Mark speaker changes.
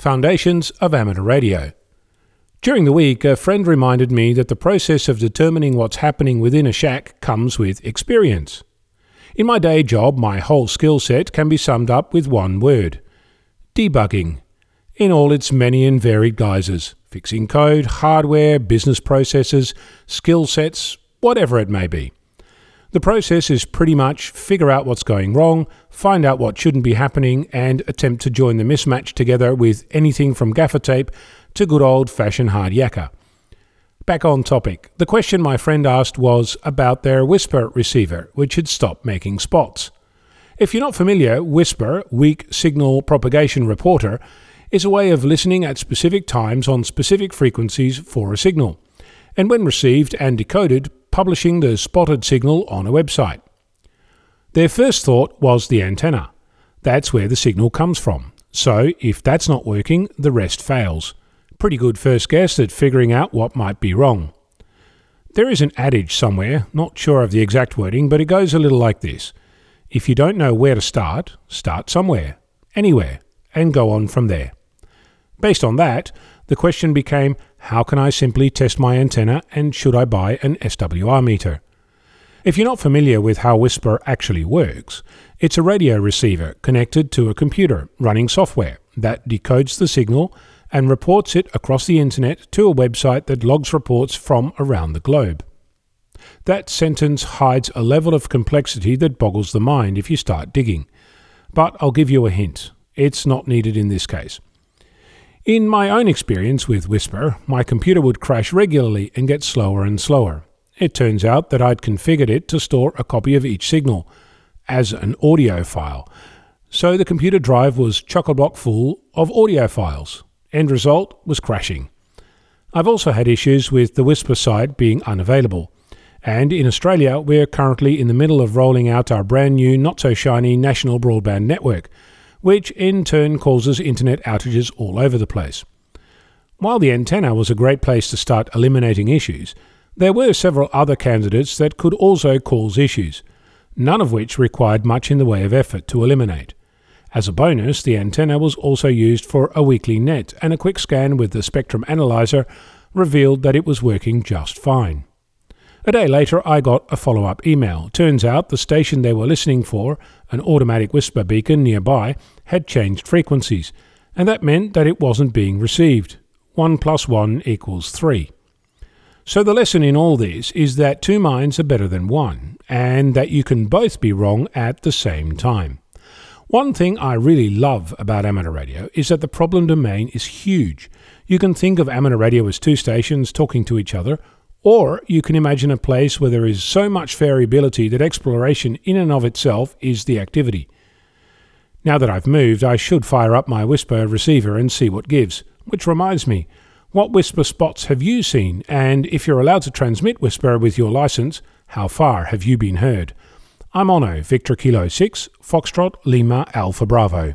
Speaker 1: Foundations of Amateur Radio. During the week, a friend reminded me that the process of determining what's happening within a shack comes with experience. In my day job, my whole skill set can be summed up with one word debugging, in all its many and varied guises fixing code, hardware, business processes, skill sets, whatever it may be. The process is pretty much figure out what's going wrong, find out what shouldn't be happening, and attempt to join the mismatch together with anything from gaffer tape to good old fashioned hard yakka. Back on topic, the question my friend asked was about their WSPR receiver, which had stopped making spots. If you're not familiar, WSPR, Weak Signal Propagation Reporter, is a way of listening at specific times on specific frequencies for a signal, and when received and decoded, publishing the spotted signal on a website. Their first thought was the antenna. That's where the signal comes from. So, if that's not working, the rest fails. Pretty good first guess at figuring out what might be wrong. There is an adage somewhere, not sure of the exact wording, but it goes a little like this If you don't know where to start, start somewhere, anywhere, and go on from there. Based on that, the question became how can I simply test my antenna and should I buy an SWR meter? If you're not familiar with how WSPR actually works, it's a radio receiver connected to a computer running software that decodes the signal and reports it across the internet to a website that logs reports from around the globe. That sentence hides a level of complexity that boggles the mind if you start digging. But I'll give you a hint. It's not needed in this case. In my own experience with WSPR, my computer would crash regularly and get slower and slower. It turns out that I'd configured it to store a copy of each signal as an audio file, so the computer drive was chock-a-block full of audio files. End result was crashing. I've also had issues with the WSPR site being unavailable. And in Australia, we're currently in the middle of rolling out our brand new, not so shiny national broadband network which in turn causes internet outages all over the place. While the antenna was a great place to start eliminating issues, there were several other candidates that could also cause issues, none of which required much in the way of effort to eliminate. As a bonus, the antenna was also used for a weekly net, and a quick scan with the spectrum analyzer revealed that it was working just fine. A day later, I got a follow up email. Turns out the station they were listening for, an automatic WSPR beacon nearby, had changed frequencies, and that meant that it wasn't being received. 1 plus 1 equals 3. So the lesson in all this is that two minds are better than one, and that you can both be wrong at the same time. One thing I really love about amateur radio is that the problem domain is huge. You can think of amateur radio as two stations talking to each other, or you can imagine a place where there is so much variability that exploration in and of itself is the activity. Now that I've moved, I should fire up my WSPR receiver and see what gives. Which reminds me, what WSPR spots have you seen? And if you're allowed to transmit WSPR with your license, how far have you been heard? I'm Onno, Victor Kilo 6, Foxtrot, Lima, Alpha Bravo.